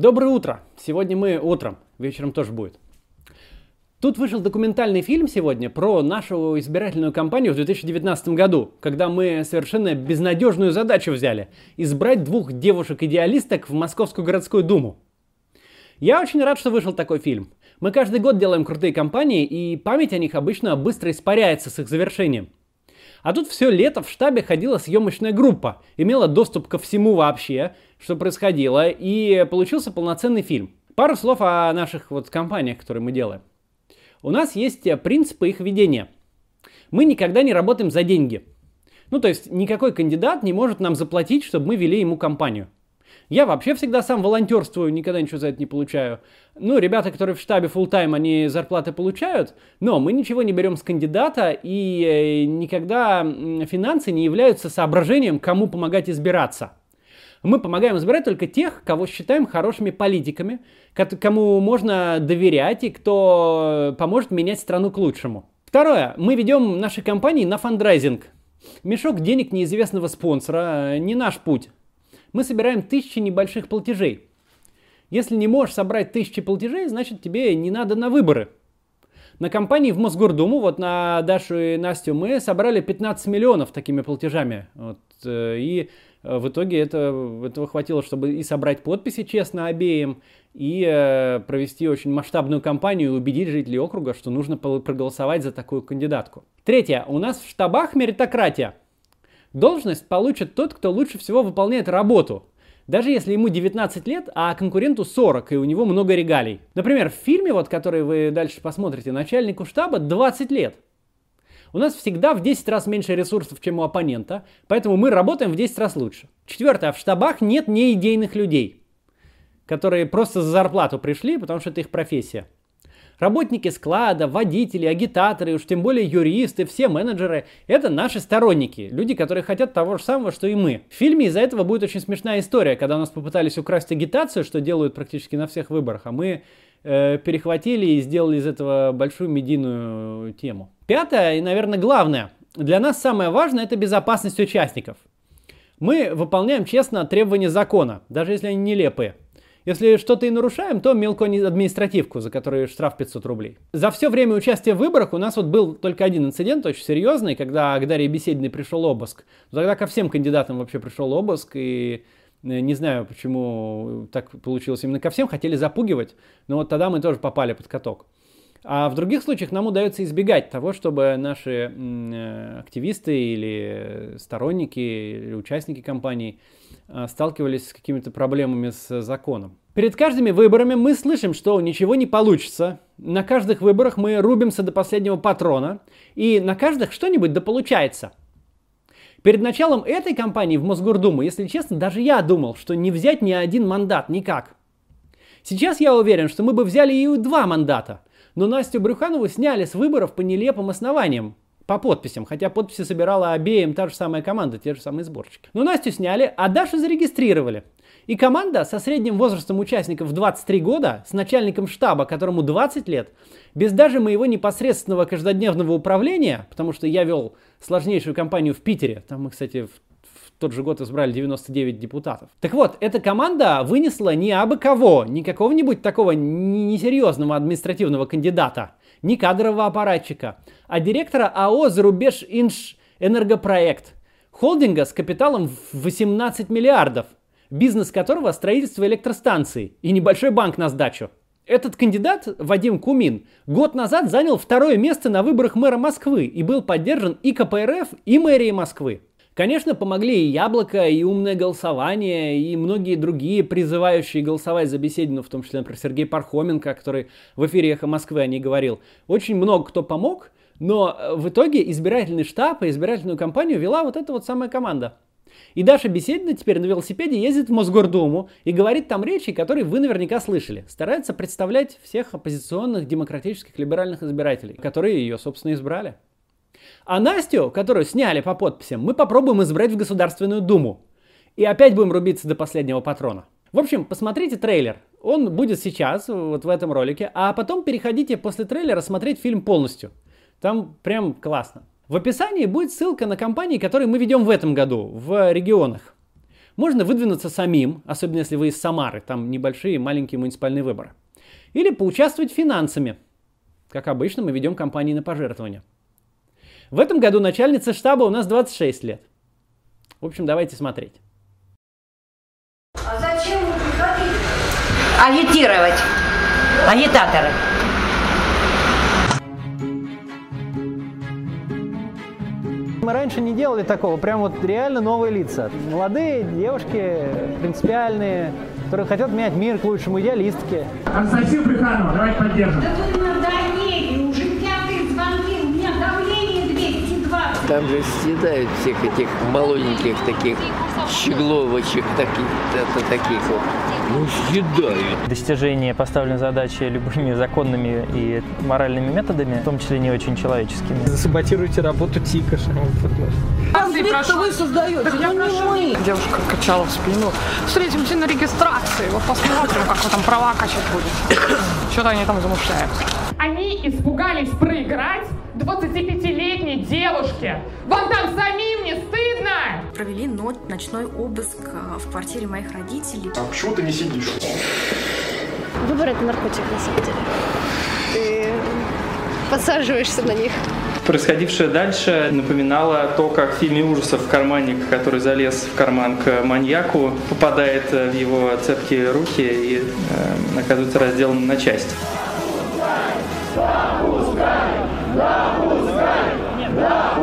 Доброе утро! Сегодня мы утром, вечером тоже будет. Тут вышел документальный фильм сегодня про нашу избирательную кампанию в 2019 году, когда мы совершенно безнадежную задачу взяли – избрать двух девушек-идеалисток в Московскую городскую думу. Я очень рад, что вышел такой фильм. Мы каждый год делаем крутые кампании, и память о них обычно быстро испаряется с их завершением. А тут все лето в штабе ходила съемочная группа, имела доступ ко всему вообще, что происходило, и получился полноценный фильм. Пару слов о наших вот компаниях, которые мы делаем. У нас есть принципы их ведения. Мы никогда не работаем за деньги. Ну, то есть никакой кандидат не может нам заплатить, чтобы мы вели ему компанию. Я вообще всегда сам волонтерствую, никогда ничего за это не получаю. Ну, ребята, которые в штабе full тайм они зарплаты получают, но мы ничего не берем с кандидата, и э, никогда финансы не являются соображением, кому помогать избираться. Мы помогаем избирать только тех, кого считаем хорошими политиками, кому можно доверять и кто поможет менять страну к лучшему. Второе. Мы ведем наши компании на фандрайзинг. Мешок денег неизвестного спонсора э, – не наш путь мы собираем тысячи небольших платежей. Если не можешь собрать тысячи платежей, значит тебе не надо на выборы. На компании в Мосгордуму, вот на Дашу и Настю, мы собрали 15 миллионов такими платежами. Вот, э, и э, в итоге это, этого хватило, чтобы и собрать подписи честно обеим, и э, провести очень масштабную кампанию и убедить жителей округа, что нужно проголосовать за такую кандидатку. Третье. У нас в штабах меритократия. Должность получит тот, кто лучше всего выполняет работу. Даже если ему 19 лет, а конкуренту 40, и у него много регалий. Например, в фильме, вот, который вы дальше посмотрите, начальнику штаба 20 лет. У нас всегда в 10 раз меньше ресурсов, чем у оппонента, поэтому мы работаем в 10 раз лучше. Четвертое. В штабах нет неидейных людей, которые просто за зарплату пришли, потому что это их профессия. Работники склада, водители, агитаторы, уж тем более юристы, все менеджеры – это наши сторонники, люди, которые хотят того же самого, что и мы. В фильме из-за этого будет очень смешная история, когда у нас попытались украсть агитацию, что делают практически на всех выборах, а мы э, перехватили и сделали из этого большую медийную тему. Пятое и, наверное, главное. Для нас самое важное – это безопасность участников. Мы выполняем честно требования закона, даже если они нелепые. Если что-то и нарушаем, то мелкую административку, за которую штраф 500 рублей. За все время участия в выборах у нас вот был только один инцидент, очень серьезный, когда к Дарье Бесединой пришел обыск. Тогда ко всем кандидатам вообще пришел обыск, и э, не знаю, почему так получилось именно ко всем, хотели запугивать, но вот тогда мы тоже попали под каток. А в других случаях нам удается избегать того, чтобы наши э, активисты или сторонники или участники кампании э, сталкивались с какими-то проблемами с законом. Перед каждыми выборами мы слышим, что ничего не получится. На каждых выборах мы рубимся до последнего патрона. И на каждых что-нибудь да получается. Перед началом этой кампании в Мосгордуму, если честно, даже я думал, что не взять ни один мандат никак. Сейчас я уверен, что мы бы взяли и два мандата – но Настю Брюханову сняли с выборов по нелепым основаниям. По подписям, хотя подписи собирала обеим та же самая команда, те же самые сборщики. Но Настю сняли, а Дашу зарегистрировали. И команда со средним возрастом участников в 23 года, с начальником штаба, которому 20 лет, без даже моего непосредственного каждодневного управления, потому что я вел сложнейшую кампанию в Питере, там мы, кстати, в тот же год избрали 99 депутатов. Так вот, эта команда вынесла не абы кого, не какого-нибудь такого несерьезного административного кандидата, не кадрового аппаратчика, а директора АО «Зарубеж Инш Энергопроект», холдинга с капиталом в 18 миллиардов, бизнес которого строительство электростанций и небольшой банк на сдачу. Этот кандидат, Вадим Кумин, год назад занял второе место на выборах мэра Москвы и был поддержан и КПРФ, и мэрией Москвы. Конечно, помогли и яблоко, и умное голосование, и многие другие призывающие голосовать за Беседину, в том числе, например, Сергей Пархоменко, который в эфире «Эхо Москвы» о ней говорил. Очень много кто помог, но э, в итоге избирательный штаб и избирательную кампанию вела вот эта вот самая команда. И Даша Беседина теперь на велосипеде ездит в Мосгордуму и говорит там речи, которые вы наверняка слышали. Старается представлять всех оппозиционных демократических либеральных избирателей, которые ее, собственно, избрали. А Настю, которую сняли по подписям, мы попробуем избрать в Государственную Думу. И опять будем рубиться до последнего патрона. В общем, посмотрите трейлер. Он будет сейчас, вот в этом ролике. А потом переходите после трейлера смотреть фильм полностью. Там прям классно. В описании будет ссылка на компании, которые мы ведем в этом году в регионах. Можно выдвинуться самим, особенно если вы из Самары, там небольшие маленькие муниципальные выборы. Или поучаствовать финансами. Как обычно, мы ведем кампании на пожертвования. В этом году начальница штаба у нас 26 лет. В общем, давайте смотреть. А зачем вы приходили? Агитировать. Агитаторы. Мы раньше не делали такого, прям вот реально новые лица. Молодые девушки, принципиальные, которые хотят менять мир к лучшему, идеалистки. Анастасию Плеханову, давайте поддержим. Да Там же съедают всех этих молоденьких таких щегловочек, таких, это, таких вот. Ну, съедают. Достижение поставленной задачи любыми законными и моральными методами, в том числе не очень человеческими. Саботируете работу ТИКа, Конфликт вы создаете, я прошу. Девушка качала в спину. Встретимся на регистрации, вот посмотрим, как вы там права качать будете. Что-то они там замышляют. Они испугались проиграть 25-летней девушке. Вам там самим не стыдно? Провели но- ночной обыск а, в квартире моих родителей. А почему ты не сидишь? Выбор это наркотик, на самом деле. Ты подсаживаешься на них. Происходившее дальше напоминало то, как в фильме ужасов карманник, который залез в карман к маньяку, попадает э, в его цепкие руки и э, оказывается разделан на части. Да